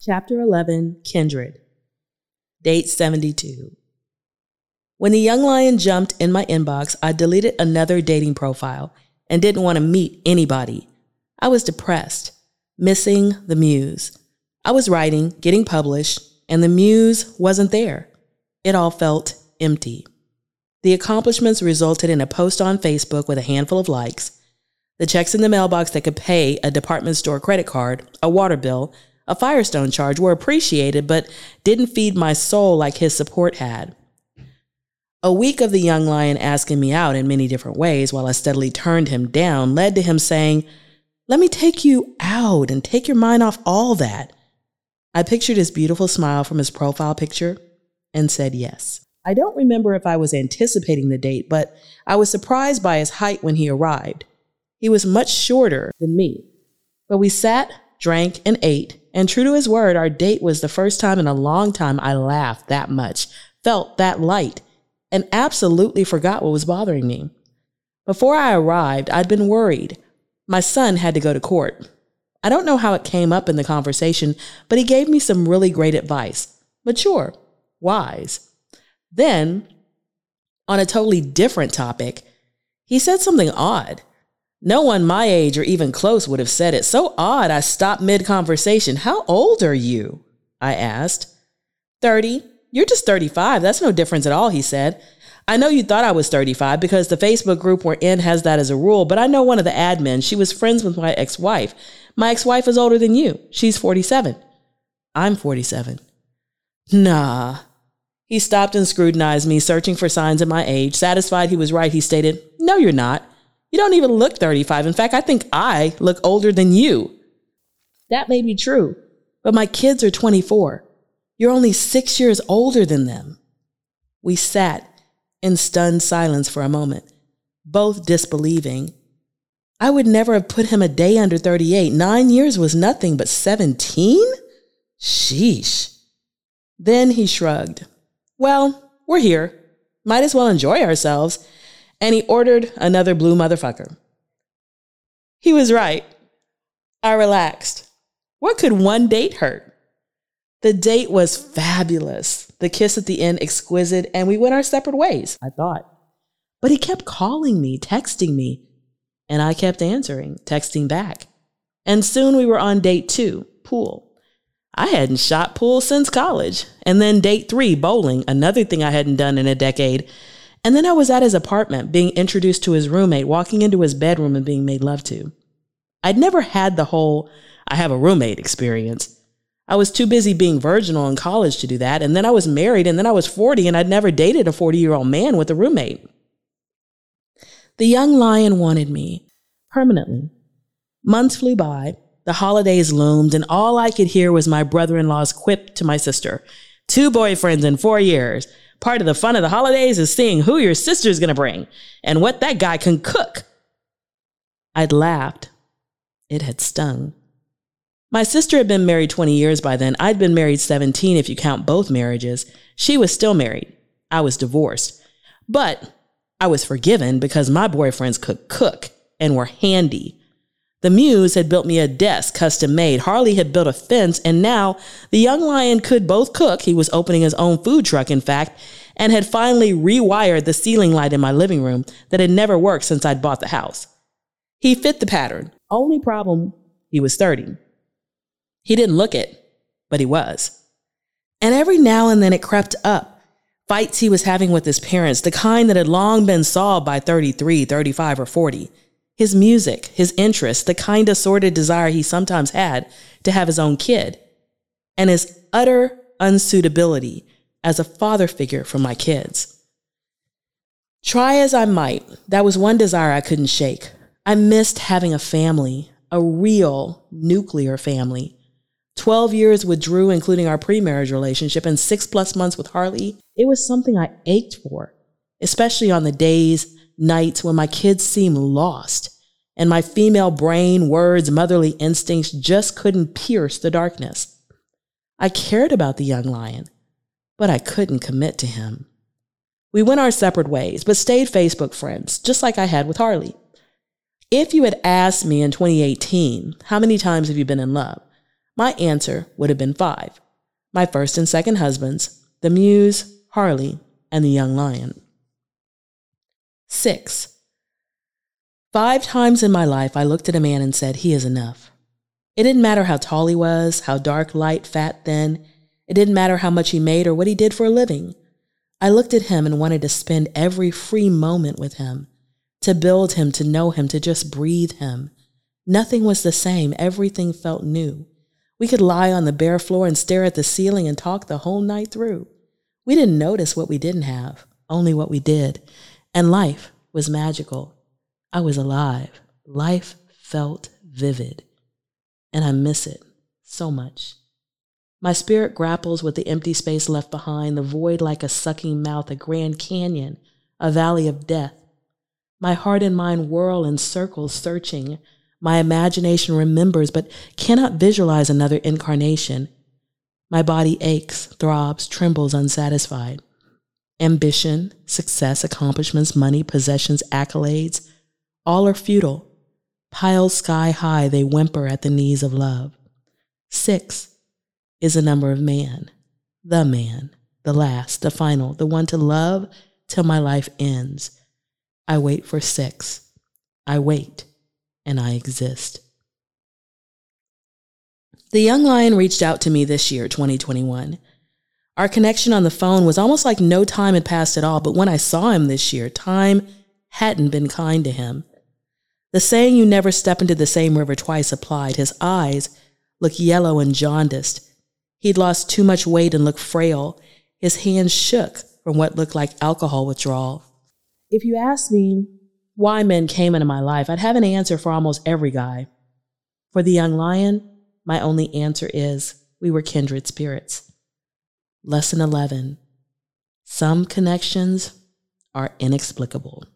Chapter 11 Kindred. Date 72. When the young lion jumped in my inbox, I deleted another dating profile and didn't want to meet anybody. I was depressed, missing the muse. I was writing, getting published, and the muse wasn't there. It all felt empty. The accomplishments resulted in a post on Facebook with a handful of likes, the checks in the mailbox that could pay a department store credit card, a water bill, a Firestone charge were appreciated, but didn't feed my soul like his support had. A week of the young lion asking me out in many different ways while I steadily turned him down led to him saying, Let me take you out and take your mind off all that. I pictured his beautiful smile from his profile picture and said yes. I don't remember if I was anticipating the date, but I was surprised by his height when he arrived. He was much shorter than me. But we sat, drank, and ate, and true to his word, our date was the first time in a long time I laughed that much, felt that light, and absolutely forgot what was bothering me. Before I arrived, I'd been worried. My son had to go to court. I don't know how it came up in the conversation, but he gave me some really great advice. Mature, wise. Then, on a totally different topic, he said something odd. No one my age or even close would have said it. So odd, I stopped mid conversation. How old are you? I asked. 30. You're just 35. That's no difference at all, he said. I know you thought I was 35 because the Facebook group we're in has that as a rule, but I know one of the admins. She was friends with my ex wife. My ex wife is older than you. She's 47. I'm 47. Nah. He stopped and scrutinized me, searching for signs of my age. Satisfied he was right, he stated, No, you're not. You don't even look 35. In fact, I think I look older than you. That may be true, but my kids are 24. You're only six years older than them. We sat in stunned silence for a moment, both disbelieving. I would never have put him a day under 38. Nine years was nothing, but 17? Sheesh. Then he shrugged. Well, we're here. Might as well enjoy ourselves and he ordered another blue motherfucker. He was right. I relaxed. What could one date hurt? The date was fabulous. The kiss at the end exquisite, and we went our separate ways, I thought. But he kept calling me, texting me, and I kept answering, texting back. And soon we were on date two, pool. I hadn't shot pool since college. And then date three, bowling, another thing I hadn't done in a decade. And then I was at his apartment, being introduced to his roommate, walking into his bedroom and being made love to. I'd never had the whole I have a roommate experience. I was too busy being virginal in college to do that. And then I was married, and then I was 40, and I'd never dated a 40 year old man with a roommate. The young lion wanted me permanently. Months flew by, the holidays loomed, and all I could hear was my brother in law's quip to my sister Two boyfriends in four years. Part of the fun of the holidays is seeing who your sister's gonna bring and what that guy can cook. I'd laughed. It had stung. My sister had been married 20 years by then. I'd been married 17 if you count both marriages. She was still married. I was divorced. But I was forgiven because my boyfriends could cook and were handy. The Muse had built me a desk custom made. Harley had built a fence, and now the young lion could both cook. He was opening his own food truck, in fact, and had finally rewired the ceiling light in my living room that had never worked since I'd bought the house. He fit the pattern. Only problem, he was 30. He didn't look it, but he was. And every now and then it crept up. Fights he was having with his parents, the kind that had long been solved by 33, 35, or 40 his music, his interests, the kind of sordid desire he sometimes had to have his own kid, and his utter unsuitability as a father figure for my kids. Try as I might, that was one desire I couldn't shake. I missed having a family, a real nuclear family. 12 years with Drew, including our pre marriage relationship, and six plus months with Harley, it was something I ached for, especially on the days nights when my kids seemed lost and my female brain, words, motherly instincts just couldn't pierce the darkness. I cared about the young lion, but I couldn't commit to him. We went our separate ways, but stayed Facebook friends, just like I had with Harley. If you had asked me in 2018, how many times have you been in love? My answer would have been five my first and second husbands, the Muse, Harley, and the young lion. Six. Five times in my life, I looked at a man and said, He is enough. It didn't matter how tall he was, how dark, light, fat, thin. It didn't matter how much he made or what he did for a living. I looked at him and wanted to spend every free moment with him, to build him, to know him, to just breathe him. Nothing was the same. Everything felt new. We could lie on the bare floor and stare at the ceiling and talk the whole night through. We didn't notice what we didn't have, only what we did. And life was magical. I was alive. Life felt vivid. And I miss it so much. My spirit grapples with the empty space left behind, the void like a sucking mouth, a grand canyon, a valley of death. My heart and mind whirl in circles, searching. My imagination remembers, but cannot visualize another incarnation. My body aches, throbs, trembles, unsatisfied. Ambition, success, accomplishments, money, possessions, accolades, all are futile. Piled sky high, they whimper at the knees of love. Six is a number of man, the man, the last, the final, the one to love till my life ends. I wait for six. I wait and I exist. The young lion reached out to me this year, 2021. Our connection on the phone was almost like no time had passed at all, but when I saw him this year, time hadn't been kind to him. The saying you never step into the same river twice applied. His eyes looked yellow and jaundiced. He'd lost too much weight and looked frail. His hands shook from what looked like alcohol withdrawal. If you asked me why men came into my life, I'd have an answer for almost every guy. For the young lion, my only answer is we were kindred spirits. Lesson 11 Some connections are inexplicable.